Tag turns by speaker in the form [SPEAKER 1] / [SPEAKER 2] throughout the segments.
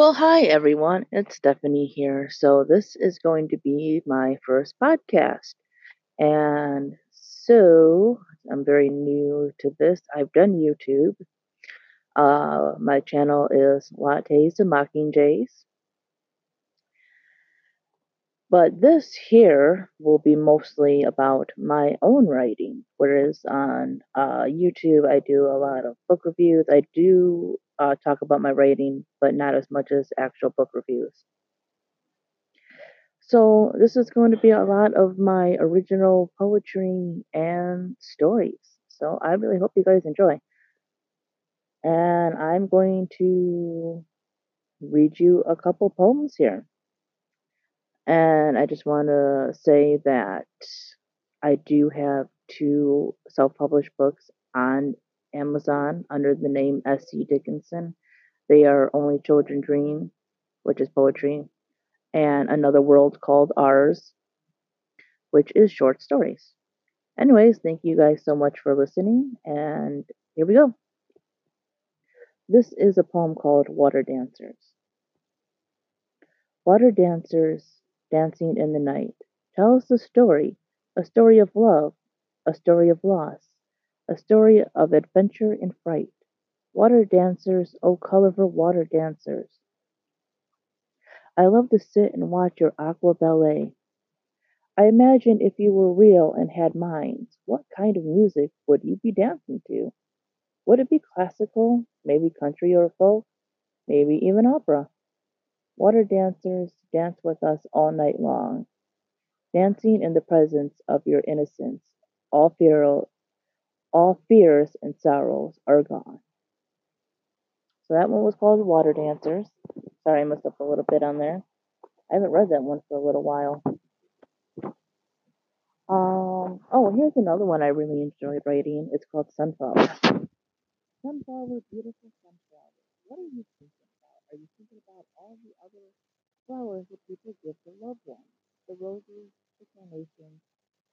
[SPEAKER 1] Well, hi everyone, it's Stephanie here. So, this is going to be my first podcast. And so, I'm very new to this. I've done YouTube. Uh, my channel is Lattes and Mockingjays. But this here will be mostly about my own writing, whereas on uh, YouTube I do a lot of book reviews. I do uh, talk about my writing, but not as much as actual book reviews. So, this is going to be a lot of my original poetry and stories. So, I really hope you guys enjoy. And I'm going to read you a couple poems here. And I just want to say that I do have two self published books on Amazon under the name S.C. Dickinson. They are Only Children Dream, which is poetry, and Another World Called Ours, which is short stories. Anyways, thank you guys so much for listening, and here we go. This is a poem called Water Dancers. Water dancers dancing in the night, tell us a story, a story of love, a story of loss, a story of adventure and fright. Water dancers, oh colorful water dancers. I love to sit and watch your aqua ballet. I imagine if you were real and had minds, what kind of music would you be dancing to? Would it be classical, maybe country or folk, maybe even opera? Water dancers, dance with us all night long, dancing in the presence of your innocence, all fear, all fears and sorrows are gone. So that one was called Water Dancers. Sorry, I messed up a little bit on there. I haven't read that one for a little while. Um, oh, here's another one I really enjoyed writing. It's called Sunflower. Sunflower, beautiful sunflower. What are you thinking about? Are you thinking about all the other flowers that people give to loved ones? The roses, the carnations,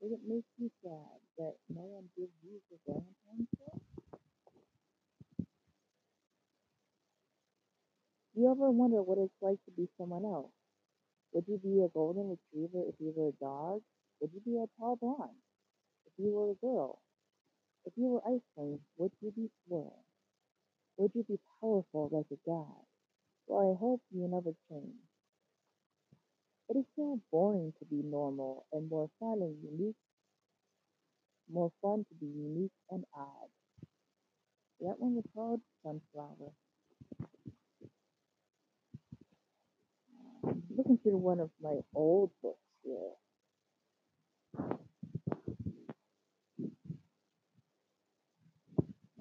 [SPEAKER 1] does it make you sad that no one gives you the Valentine's Day? Do you ever wonder what it's like to be someone else? Would you be a golden retriever if you were a dog? Would you be a tall blonde if you were a girl? If you were ice cream, would you be swirl? Would you be powerful like a god? Well, I hope you never change. It is so boring to be normal and more fun and unique, more fun to be unique and odd. That one was called Sunflower. Um, looking through one of my old books here.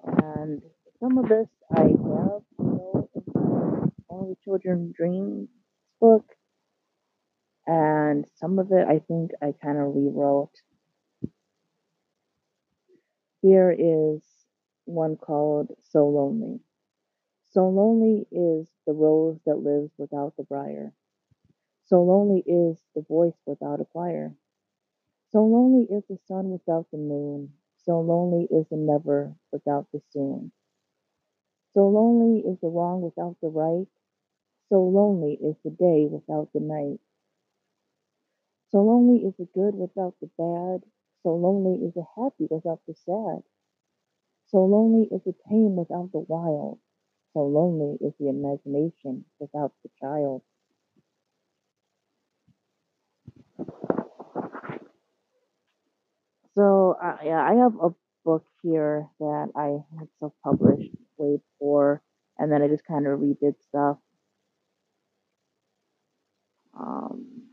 [SPEAKER 1] And some of this I have, you know, in my Only Children Dream book and some of it I think I kind of rewrote. Here is one called So Lonely. So lonely is the rose that lives without the briar. So lonely is the voice without a choir. So lonely is the sun without the moon. So lonely is the never without the soon. So lonely is the wrong without the right. So lonely is the day without the night. So lonely is the good without the bad. So lonely is the happy without the sad. So lonely is the tame without the wild. So lonely is the imagination without the child. So uh, yeah, I have a book here that I had self-published way before, and then I just kind of redid stuff. Um,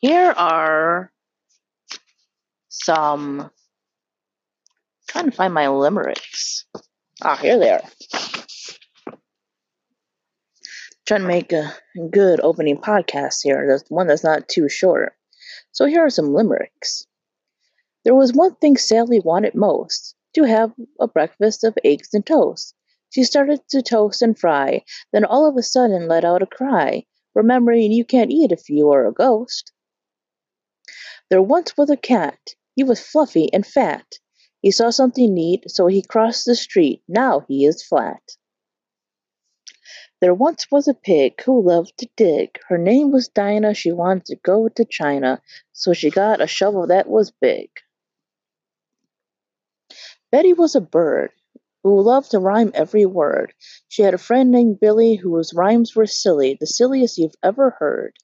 [SPEAKER 1] Here are some. Trying to find my limericks. Ah, here they are. Trying to make a good opening podcast here. There's one that's not too short. So here are some limericks. There was one thing Sally wanted most to have a breakfast of eggs and toast. She started to toast and fry, then all of a sudden let out a cry, remembering you can't eat if you are a ghost. There once was a cat. He was fluffy and fat. He saw something neat, so he crossed the street. Now he is flat. There once was a pig who loved to dig. Her name was Dinah. She wanted to go to China, so she got a shovel that was big. Betty was a bird who loved to rhyme every word. She had a friend named Billy whose rhymes were silly, the silliest you've ever heard.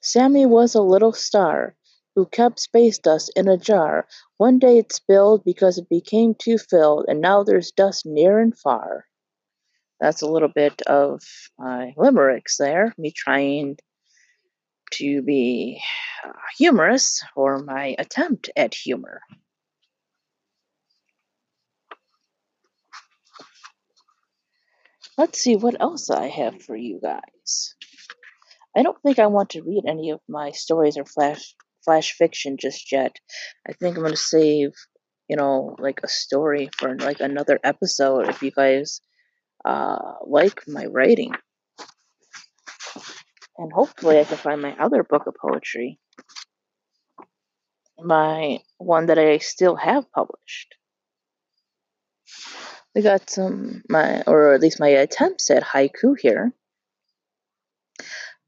[SPEAKER 1] Sammy was a little star who kept space dust in a jar. One day it spilled because it became too filled, and now there's dust near and far. That's a little bit of my limericks there, me trying to be uh, humorous or my attempt at humor. Let's see what else I have for you guys. I don't think I want to read any of my stories or flash flash fiction just yet. I think I'm gonna save, you know, like a story for like another episode if you guys uh, like my writing. And hopefully I can find my other book of poetry. My one that I still have published. We got some my or at least my attempts at haiku here.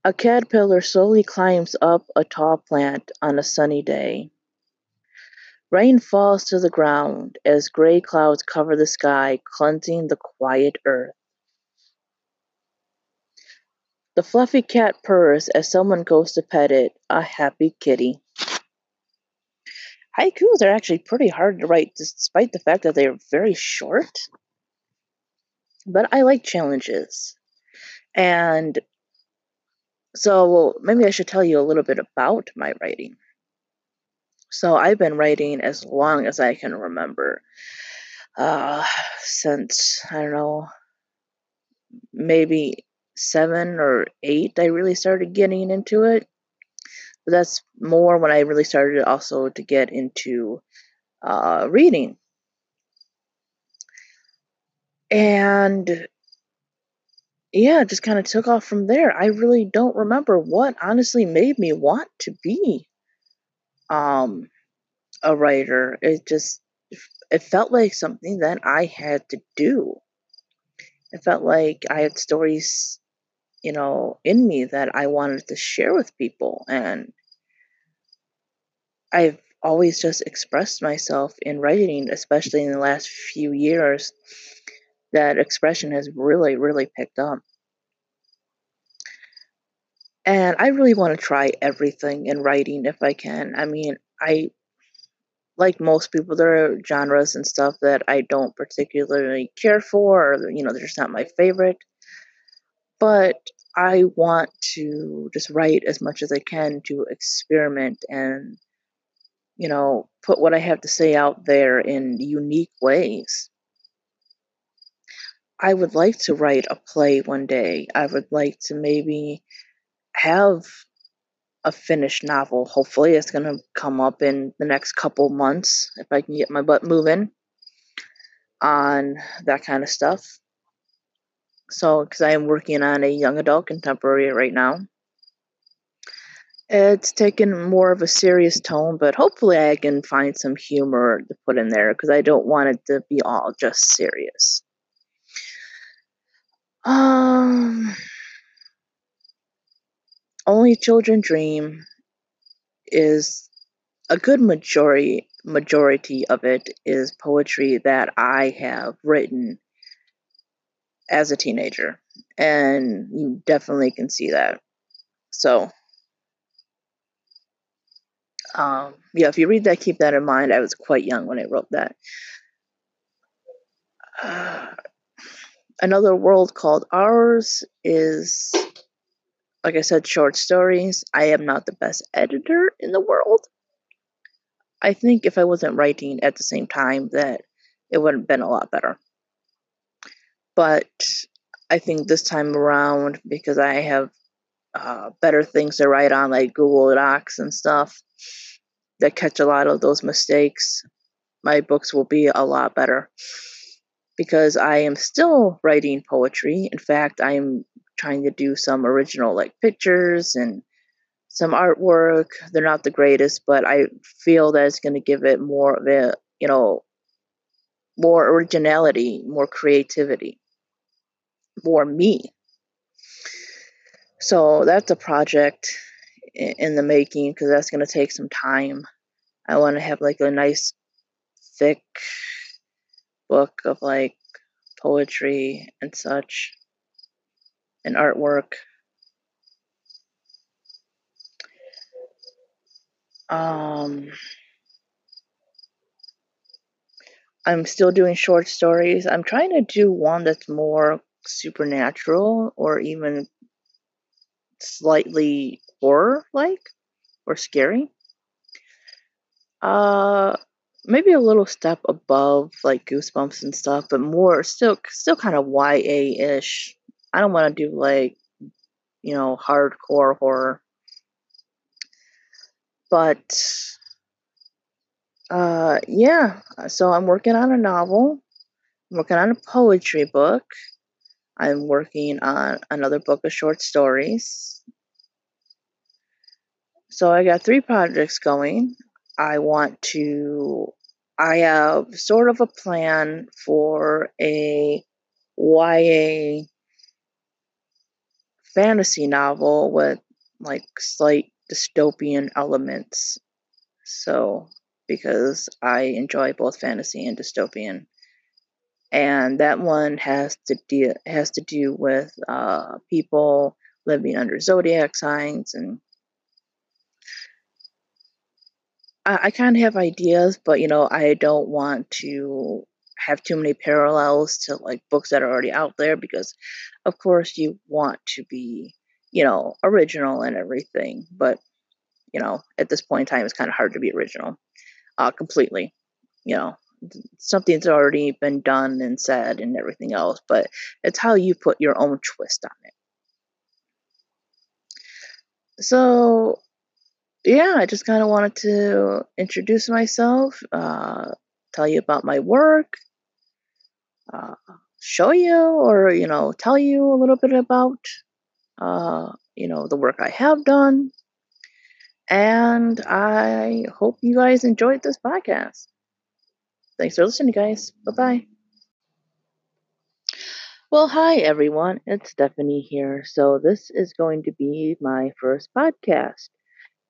[SPEAKER 1] A caterpillar slowly climbs up a tall plant on a sunny day. Rain falls to the ground as gray clouds cover the sky, cleansing the quiet earth. The fluffy cat purrs as someone goes to pet it, a happy kitty. Haikus are actually pretty hard to write despite the fact that they're very short. But I like challenges. And so maybe I should tell you a little bit about my writing. So I've been writing as long as I can remember. Uh, since, I don't know, maybe seven or eight, I really started getting into it. But that's more when I really started also to get into uh, reading. And yeah, just kind of took off from there. I really don't remember what honestly made me want to be um a writer. It just it felt like something that I had to do. It felt like I had stories, you know, in me that I wanted to share with people and I've always just expressed myself in writing, especially in the last few years. That expression has really, really picked up. And I really want to try everything in writing if I can. I mean, I like most people, there are genres and stuff that I don't particularly care for, or you know, they're just not my favorite. But I want to just write as much as I can to experiment and, you know, put what I have to say out there in unique ways. I would like to write a play one day. I would like to maybe have a finished novel. Hopefully, it's going to come up in the next couple months if I can get my butt moving on that kind of stuff. So, because I am working on a young adult contemporary right now, it's taken more of a serious tone, but hopefully, I can find some humor to put in there because I don't want it to be all just serious. Um only Children Dream is a good majority majority of it is poetry that I have written as a teenager and you definitely can see that. So um, yeah, if you read that, keep that in mind. I was quite young when I wrote that. Uh, another world called ours is like I said, short stories. I am not the best editor in the world. I think if I wasn't writing at the same time, that it would have been a lot better. But I think this time around, because I have uh, better things to write on, like Google Docs and stuff, that catch a lot of those mistakes, my books will be a lot better. Because I am still writing poetry. In fact, I am trying to do some original like pictures and some artwork. They're not the greatest, but I feel that it's going to give it more of a, you know, more originality, more creativity, more me. So that's a project in the making because that's going to take some time. I want to have like a nice, thick book of like poetry and such and artwork. Um, I'm still doing short stories. I'm trying to do one that's more supernatural or even slightly horror like or scary. Uh maybe a little step above like goosebumps and stuff, but more still still kind of YA ish. I don't want to do like you know hardcore horror, but uh yeah. So I'm working on a novel. I'm working on a poetry book. I'm working on another book of short stories. So I got three projects going. I want to, I have sort of a plan for a YA fantasy novel with like slight dystopian elements. So, because I enjoy both fantasy and dystopian. And that one has to deal has to do with uh, people living under zodiac signs and I, I kind of have ideas, but you know, I don't want to have too many parallels to like books that are already out there because, of course, you want to be, you know, original and everything. But you know, at this point in time, it's kind of hard to be original, uh, completely. You know, something's already been done and said and everything else, but it's how you put your own twist on it. So yeah, I just kind of wanted to introduce myself, uh, tell you about my work, uh, show you, or you know, tell you a little bit about, uh, you know, the work I have done. And I hope you guys enjoyed this podcast. Thanks for listening, guys. Bye bye. Well, hi everyone. It's Stephanie here. So, this is going to be my first podcast.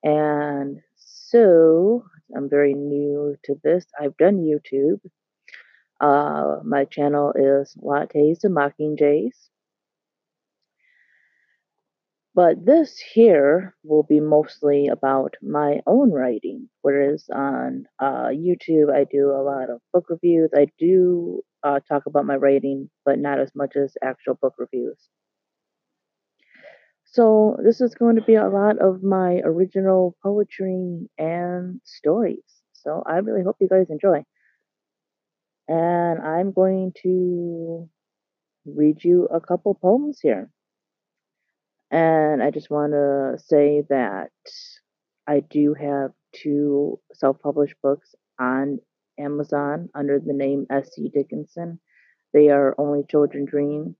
[SPEAKER 1] And so I'm very new to this. I've done YouTube. Uh, my channel is Lattes and Mockingjays. But this here will be mostly about my own writing, whereas on uh, YouTube I do a lot of book reviews. I do uh, talk about my writing, but not as much as actual book reviews. So, this is going to be a lot of my original poetry and stories. So, I really hope you guys enjoy. And I'm going to read you a couple poems here. And I just want to say that I do have two self published books on Amazon under the name S.C. Dickinson. They are Only Children Dream,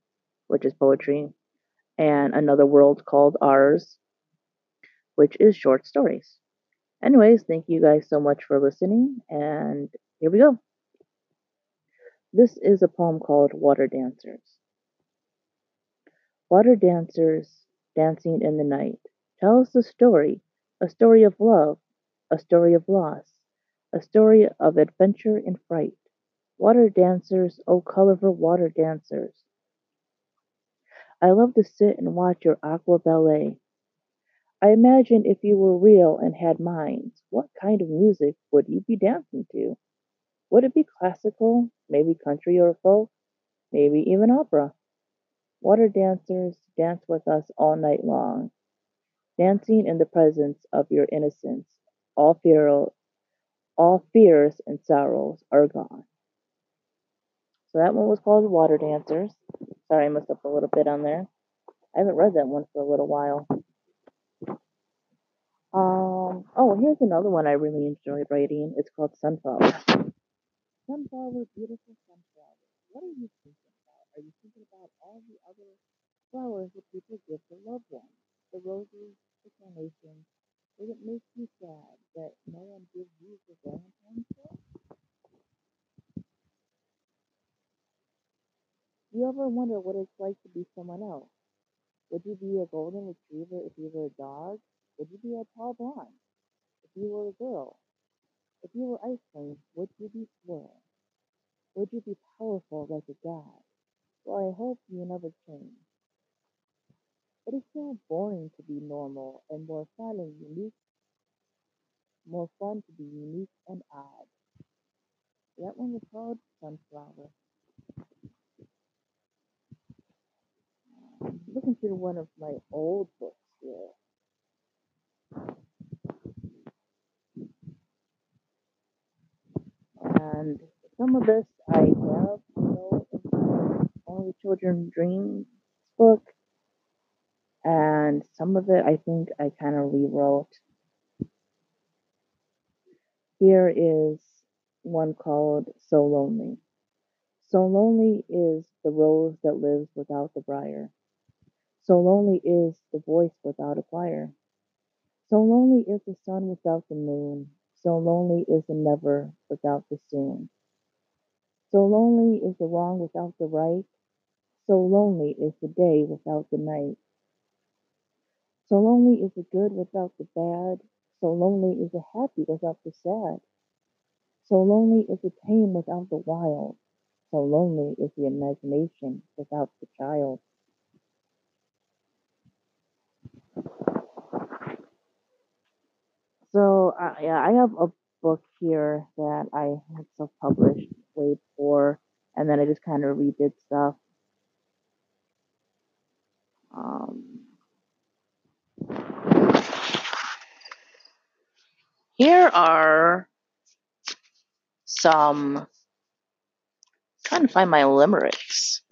[SPEAKER 1] which is poetry, and Another World Called Ours, which is short stories. Anyways, thank you guys so much for listening, and here we go. This is a poem called Water Dancers. Water dancers dancing in the night tell us a story, a story of love, a story of loss, a story of adventure and fright. Water dancers, oh colorful water dancers, I love to sit and watch your aqua ballet. I imagine if you were real and had minds, what kind of music would you be dancing to? Would it be classical, maybe country or folk, maybe even opera? Water dancers dance with us all night long, dancing in the presence of your innocence. All fear, all fears and sorrows are gone. So that one was called Water Dancers. Sorry, I messed up a little bit on there. I haven't read that one for a little while. Um, oh, here's another one I really enjoyed writing. It's called Sunflower. Sunflower, beautiful sunflower. What are you thinking? Are you thinking about all the other flowers that people give to loved ones? The roses, Nation, does it make you sad that no one gives you the Valentine's gift? Do you ever wonder what it's like to be someone else? Would you be a golden retriever if you were a dog? Would you be a tall blonde if you were a girl? If you were ice cream, would you be swirl? Would you be powerful like a god? Well, I hope you never change. It is so boring to and more fun and unique, more fun to be unique and odd. That one was called Sunflower. I'm looking through one of my old books here. And some of this I have, you know, Only Children Dream book. And some of it I think I kind of rewrote. Here is one called So Lonely. So lonely is the rose that lives without the briar. So lonely is the voice without a choir. So lonely is the sun without the moon. So lonely is the never without the soon. So lonely is the wrong without the right. So lonely is the day without the night. So lonely is the good without the bad. So lonely is the happy without the sad. So lonely is the tame without the wild. So lonely is the imagination without the child. So uh, yeah, I have a book here that I had self-published way before, and then I just kind of redid stuff. Um, here are some. Trying to find my limericks.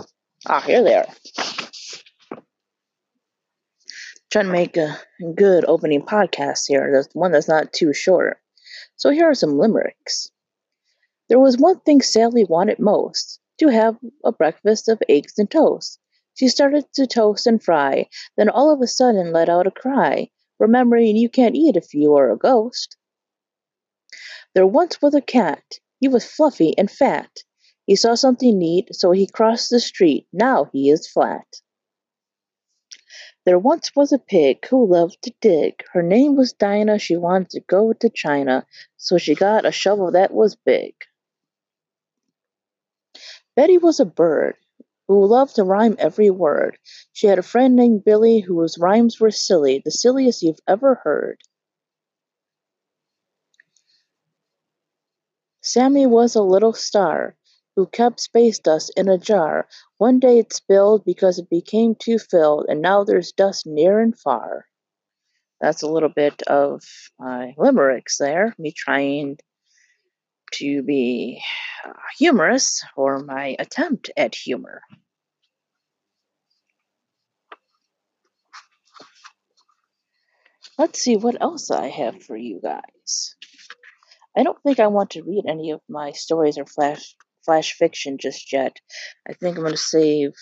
[SPEAKER 1] Ah, here they are. Trying to make a good opening podcast here. There's one that's not too short. So here are some limericks. There was one thing Sally wanted most to have a breakfast of eggs and toast. She started to toast and fry, then all of a sudden let out a cry, remembering you can't eat if you are a ghost. There once was a cat. He was fluffy and fat. He saw something neat, so he crossed the street. Now he is flat. There once was a pig who loved to dig. Her name was Dinah. She wanted to go to China, so she got a shovel that was big. Betty was a bird who loved to rhyme every word. She had a friend named Billy whose rhymes were silly, the silliest you've ever heard. Sammy was a little star who kept space dust in a jar. One day it spilled because it became too filled, and now there's dust near and far. That's a little bit of my limericks there, me trying to be uh, humorous, or my attempt at humor. Let's see what else I have for you guys. I don't think I want to read any of my stories or flash flash fiction just yet. I think I'm gonna save,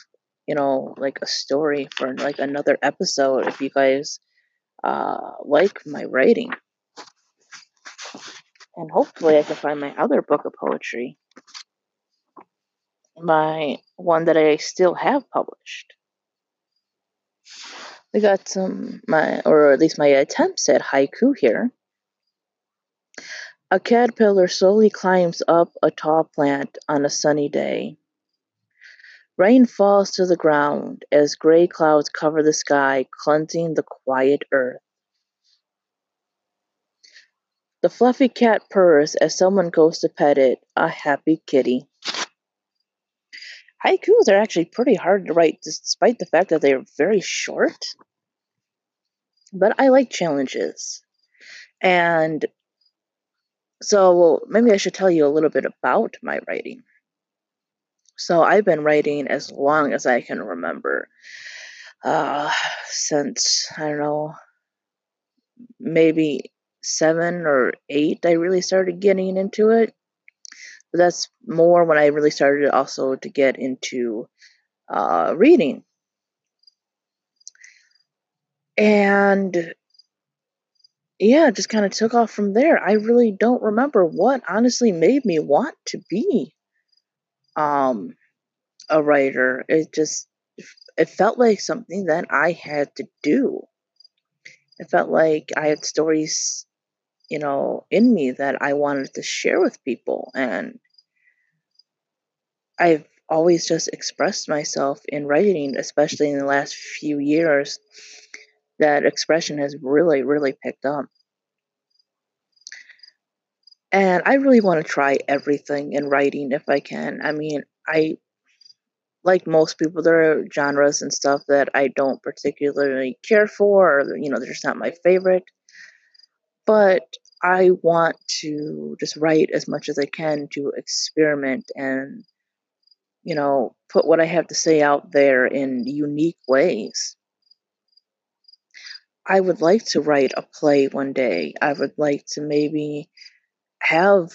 [SPEAKER 1] you know, like a story for like another episode if you guys uh, like my writing. And hopefully I can find my other book of poetry. My one that I still have published. We got some my or at least my attempts at haiku here. A caterpillar slowly climbs up a tall plant on a sunny day. Rain falls to the ground as gray clouds cover the sky, cleansing the quiet earth. The fluffy cat purrs as someone goes to pet it, a happy kitty. Haikus are actually pretty hard to write despite the fact that they are very short. But I like challenges. And so maybe I should tell you a little bit about my writing. So I've been writing as long as I can remember. Uh, since, I don't know, maybe seven or eight, I really started getting into it. But that's more when I really started also to get into uh, reading. And yeah, just kind of took off from there. I really don't remember what honestly made me want to be um a writer. It just it felt like something that I had to do. It felt like I had stories, you know, in me that I wanted to share with people and I've always just expressed myself in writing, especially in the last few years. That expression has really, really picked up. And I really want to try everything in writing if I can. I mean, I like most people, there are genres and stuff that I don't particularly care for, or you know, they're just not my favorite. But I want to just write as much as I can to experiment and, you know, put what I have to say out there in unique ways. I would like to write a play one day. I would like to maybe have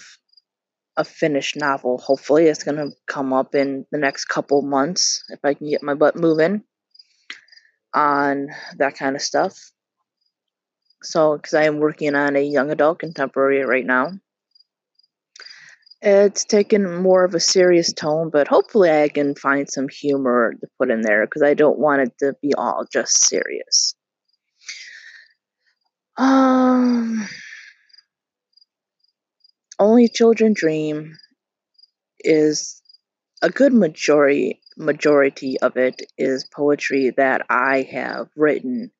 [SPEAKER 1] a finished novel. Hopefully, it's going to come up in the next couple months if I can get my butt moving on that kind of stuff. So, because I am working on a young adult contemporary right now, it's taken more of a serious tone, but hopefully, I can find some humor to put in there because I don't want it to be all just serious. Um, only children dream is a good majority majority of it is poetry that I have written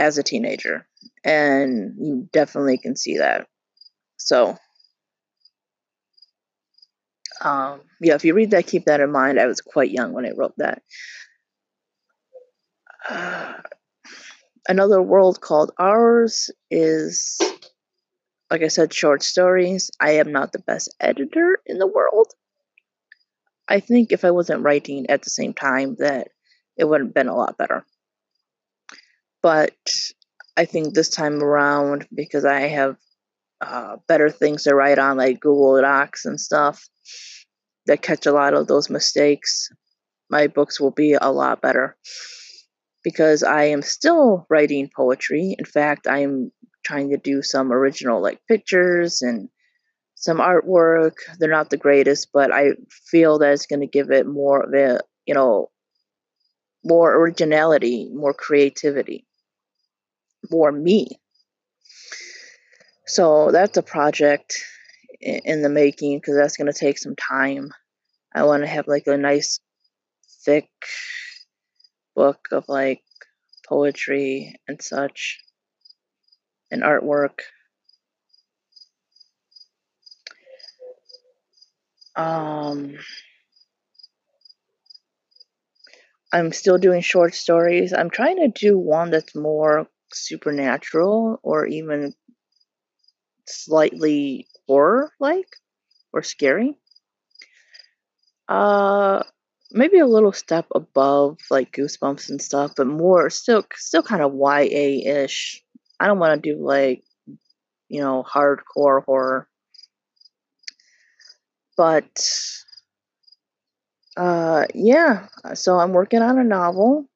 [SPEAKER 1] as a teenager and you definitely can see that so um, yeah if you read that keep that in mind i was quite young when i wrote that uh, another world called ours is like I said, short stories. I am not the best editor in the world. I think if I wasn't writing at the same time, that it would have been a lot better. But I think this time around, because I have uh, better things to write on, like Google Docs and stuff, that catch a lot of those mistakes, my books will be a lot better. Because I am still writing poetry. In fact, I am trying to do some original like pictures and some artwork. They're not the greatest, but I feel that it's going to give it more of a, you know, more originality, more creativity, more me. So that's a project in the making because that's going to take some time. I want to have like a nice, thick book of like poetry and such and artwork. Um, I'm still doing short stories. I'm trying to do one that's more supernatural or even slightly horror like or scary. Uh maybe a little step above like goosebumps and stuff, but more still still kind of YA ish. I don't want to do like, you know, hardcore horror. But uh yeah, so I'm working on a novel.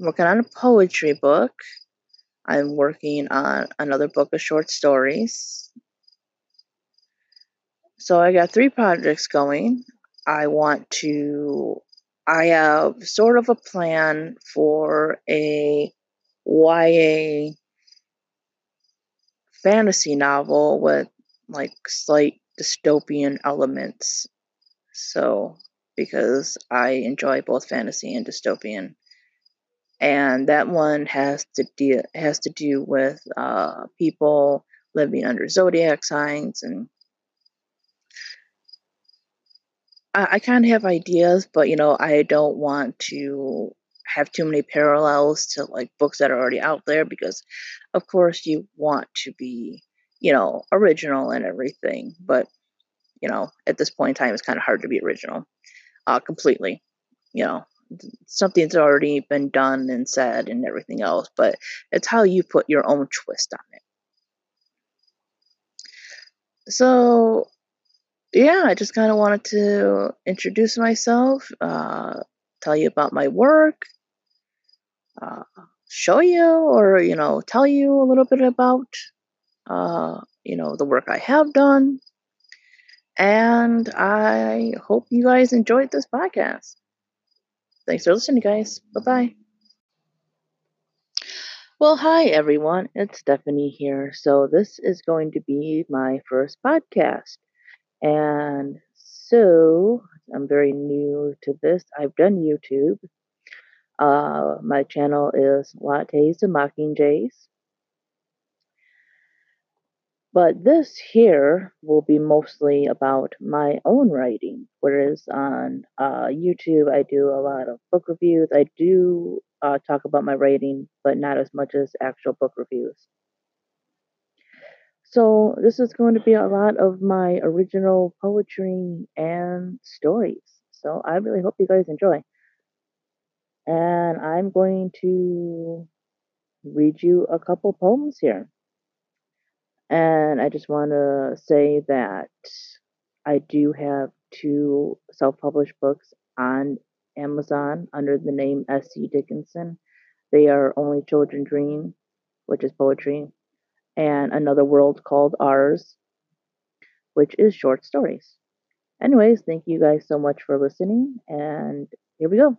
[SPEAKER 1] I'm working on a poetry book. I'm working on another book of short stories. So I got three projects going. I want to I have sort of a plan for a YA fantasy novel with like slight dystopian elements. So, because I enjoy both fantasy and dystopian, and that one has to deal has to do with uh, people living under zodiac signs, and I, I kind of have ideas, but you know, I don't want to have too many parallels to like books that are already out there because of course you want to be you know original and everything but you know at this point in time it's kind of hard to be original uh completely you know something's already been done and said and everything else but it's how you put your own twist on it so yeah i just kind of wanted to introduce myself uh tell you about my work uh, show you or, you know, tell you a little bit about, uh, you know, the work I have done. And I hope you guys enjoyed this podcast. Thanks for listening, guys. Bye bye. Well, hi everyone. It's Stephanie here. So, this is going to be my first podcast. And so, I'm very new to this. I've done YouTube. Uh, my channel is Lattes and Mockingjays. But this here will be mostly about my own writing, whereas on uh, YouTube I do a lot of book reviews. I do uh, talk about my writing, but not as much as actual book reviews. So this is going to be a lot of my original poetry and stories. So I really hope you guys enjoy. And I'm going to read you a couple poems here. And I just want to say that I do have two self published books on Amazon under the name S.C. Dickinson. They are Only Children Dream, which is poetry, and Another World Called Ours, which is short stories. Anyways, thank you guys so much for listening, and here we go.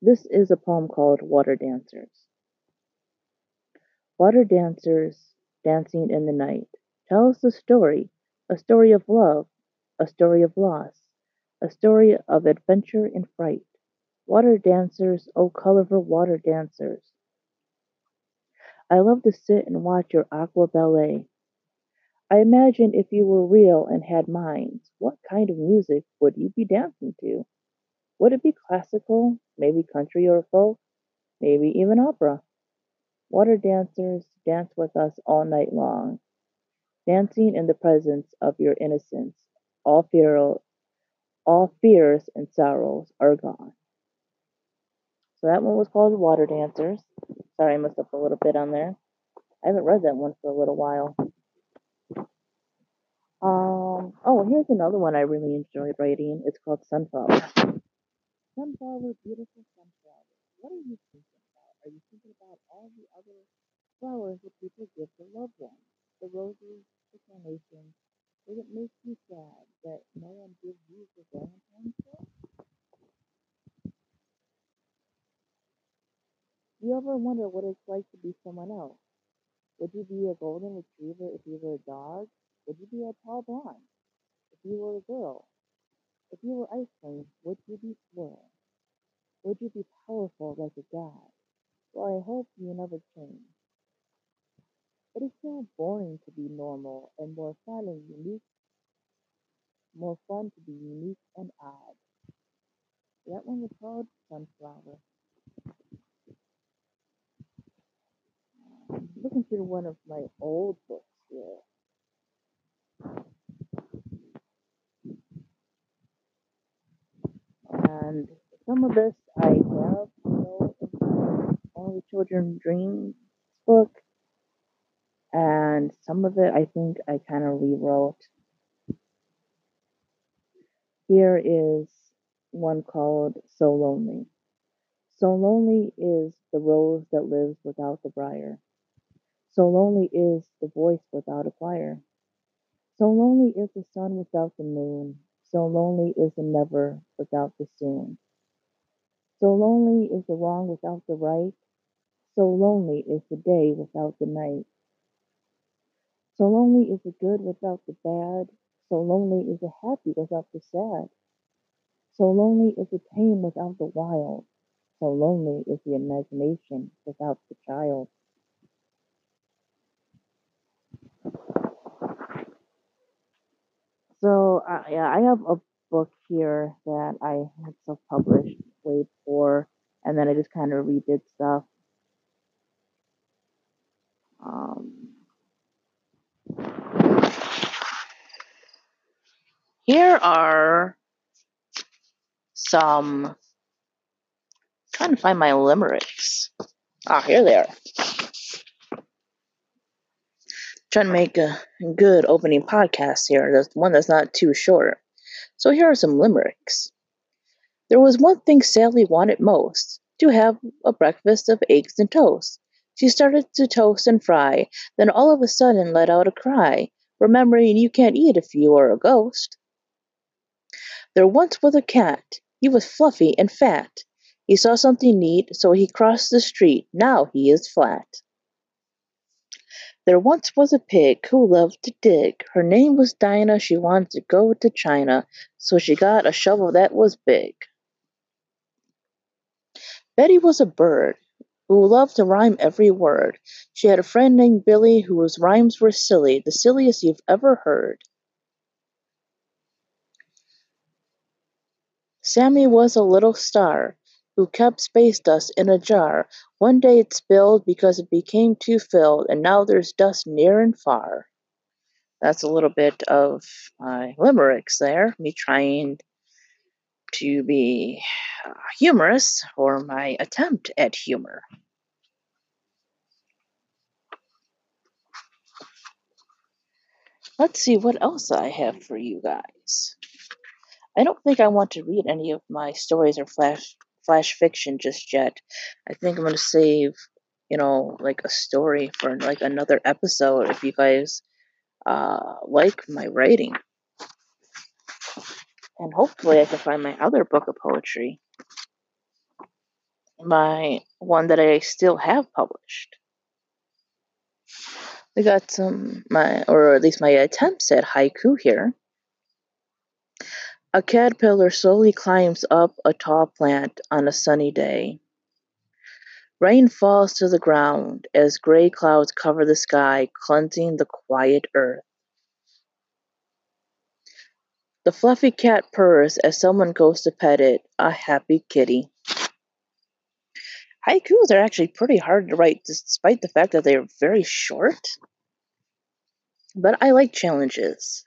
[SPEAKER 1] This is a poem called Water Dancers. Water dancers dancing in the night. Tell us a story, a story of love, a story of loss, a story of adventure and fright. Water dancers, oh colorful water dancers. I love to sit and watch your aqua ballet. I imagine if you were real and had minds, what kind of music would you be dancing to? Would it be classical, maybe country or folk, maybe even opera? Water dancers, dance with us all night long, dancing in the presence of your innocence. All fear, all fears and sorrows are gone. So that one was called Water Dancers. Sorry, I messed up a little bit on there. I haven't read that one for a little while. Um, oh, here's another one I really enjoyed writing. It's called Sunflower. Sunflower, beautiful sunflower. What are you thinking? Are you thinking about all the other flowers that people give to loved ones? The roses, the carnations. Does it make you sad that no one gives you the Valentine's Day? You ever wonder what it's like to be someone else? Would you be a golden retriever if you were a dog? Would you be a tall blonde if you were a girl? If you were ice cream, would you be swirl? Would you be powerful like a god? Well, I hope you never change. It is so boring to be normal and more fun and unique, more fun to be unique and odd. That one was called Sunflower. I'm looking through one of my old books here. And some of this I have, only Children Dream book, and some of it I think I kind of rewrote. Here is one called So Lonely. So lonely is the rose that lives without the briar. So lonely is the voice without a choir. So lonely is the sun without the moon. So lonely is the never without the soon. So lonely is the wrong without the right. So lonely is the day without the night. So lonely is the good without the bad. So lonely is the happy without the sad. So lonely is the tame without the wild. So lonely is the imagination without the child. So uh, yeah, I have a book here that I had self-published way before, and then I just kind of redid stuff. Um, here are some. Trying to find my limericks. Ah, here they are. Trying to make a good opening podcast here. There's one that's not too short. So here are some limericks. There was one thing Sally wanted most to have a breakfast of eggs and toast. She started to toast and fry, then all of a sudden let out a cry, remembering you can't eat if you are a ghost. There once was a cat. He was fluffy and fat. He saw something neat, so he crossed the street. Now he is flat. There once was a pig who loved to dig. Her name was Dinah. She wanted to go to China, so she got a shovel that was big. Betty was a bird who loved to rhyme every word. She had a friend named Billy whose rhymes were silly, the silliest you've ever heard. Sammy was a little star who kept space dust in a jar. One day it spilled because it became too filled, and now there's dust near and far. That's a little bit of my limericks there, me trying to be uh, humorous or my attempt at humor. Let's see what else I have for you guys. I don't think I want to read any of my stories or flash flash fiction just yet. I think I'm gonna save, you know, like a story for like another episode if you guys uh, like my writing. And hopefully I can find my other book of poetry. My one that I still have published. We got some my or at least my attempts at haiku here. A caterpillar slowly climbs up a tall plant on a sunny day. Rain falls to the ground as gray clouds cover the sky, cleansing the quiet earth. The fluffy cat purrs as someone goes to pet it, a happy kitty. Haikus are actually pretty hard to write despite the fact that they are very short. But I like challenges.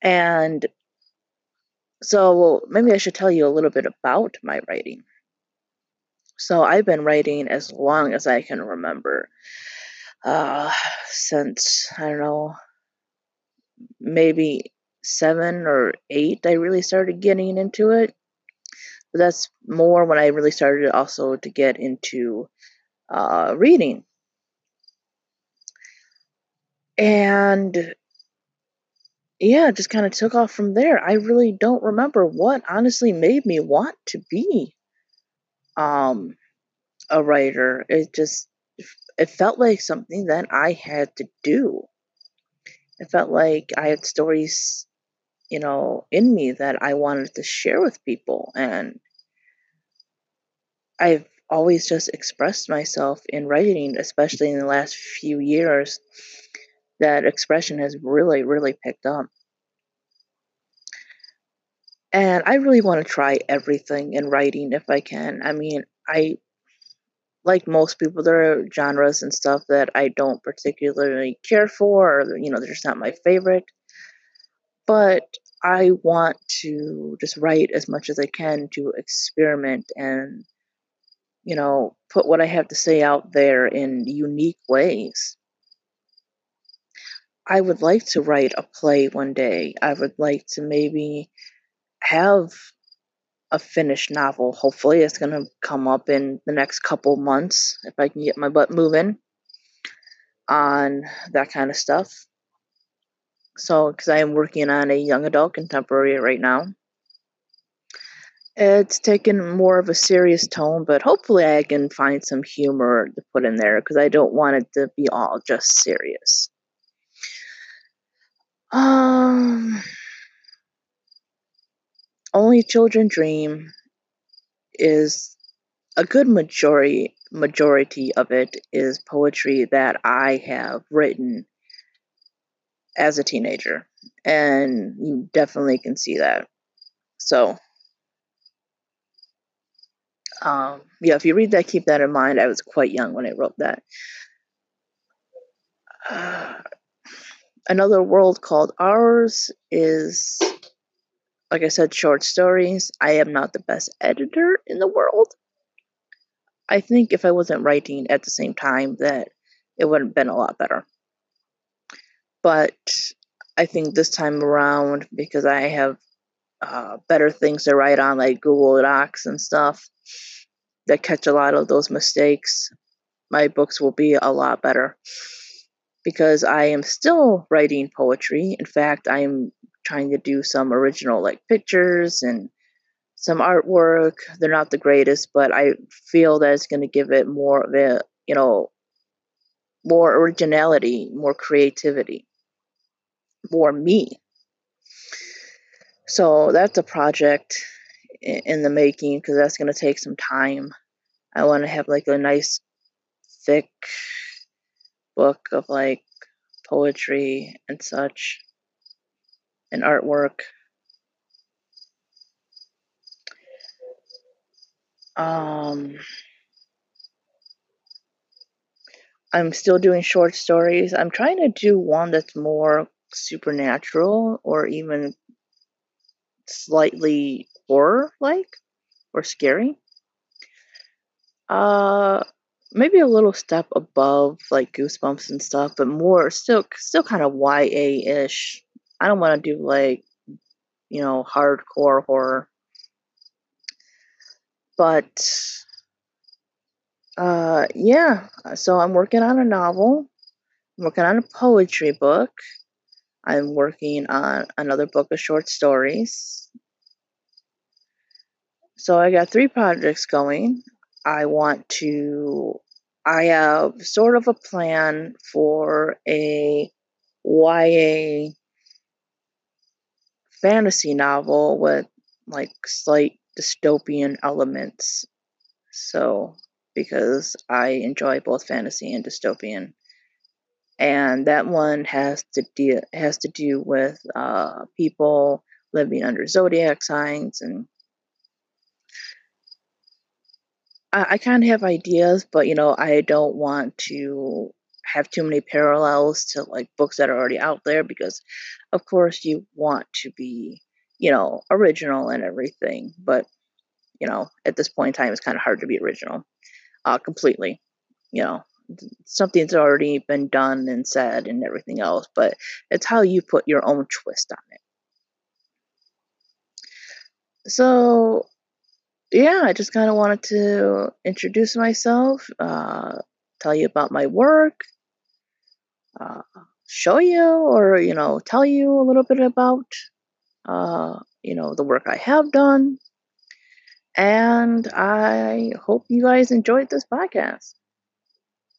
[SPEAKER 1] And so maybe I should tell you a little bit about my writing. So I've been writing as long as I can remember. Uh, since, I don't know, maybe seven or eight, I really started getting into it. But that's more when I really started also to get into uh, reading. And yeah, just kind of took off from there. I really don't remember what honestly made me want to be um a writer. It just it felt like something that I had to do. It felt like I had stories, you know, in me that I wanted to share with people and I've always just expressed myself in writing, especially in the last few years that expression has really, really picked up. And I really want to try everything in writing if I can. I mean, I, like most people, there are genres and stuff that I don't particularly care for, or, you know, they're just not my favorite. But I want to just write as much as I can to experiment and, you know, put what I have to say out there in unique ways. I would like to write a play one day. I would like to maybe have a finished novel. Hopefully, it's going to come up in the next couple months if I can get my butt moving on that kind of stuff. So, because I am working on a young adult contemporary right now. It's taken more of a serious tone, but hopefully I can find some humor to put in there because I don't want it to be all just serious. Um, Only Children Dream is a good majority majority of it is poetry that I have written as a teenager and you definitely can see that. So um, yeah, if you read that, keep that in mind. I was quite young when I wrote that. Uh, Another World Called Ours is, like I said, short stories. I am not the best editor in the world. I think if I wasn't writing at the same time, that it would have been a lot better. But I think this time around, because I have uh, better things to write on, like Google Docs and stuff, that catch a lot of those mistakes, my books will be a lot better. Because I am still writing poetry. In fact, I am trying to do some original like pictures and some artwork. They're not the greatest, but I feel that it's going to give it more of a, you know, more originality, more creativity, more me. So that's a project in the making because that's going to take some time. I want to have like a nice, thick book of like poetry and such and artwork. Um, I'm still doing short stories. I'm trying to do one that's more supernatural or even slightly horror like or scary. Uh maybe a little step above like goosebumps and stuff, but more still still kind of YA ish. I don't want to do like you know hardcore horror. But uh yeah, so I'm working on a novel. I'm working on a poetry book. I'm working on another book of short stories. So I got three projects going. I want to, I have sort of a plan for a YA fantasy novel with like slight dystopian elements. So, because I enjoy both fantasy and dystopian. And that one has to deal has to do with uh, people living under zodiac signs and I, I kind of have ideas, but you know, I don't want to have too many parallels to like books that are already out there because, of course, you want to be, you know, original and everything. But you know, at this point in time, it's kind of hard to be original, uh, completely. You know, something's already been done and said and everything else, but it's how you put your own twist on it. So yeah, I just kind of wanted to introduce myself, uh, tell you about my work, uh, show you, or you know, tell you a little bit about, uh, you know, the work I have done. And I hope you guys enjoyed this podcast.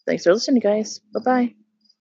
[SPEAKER 1] Thanks for listening, guys. Bye bye.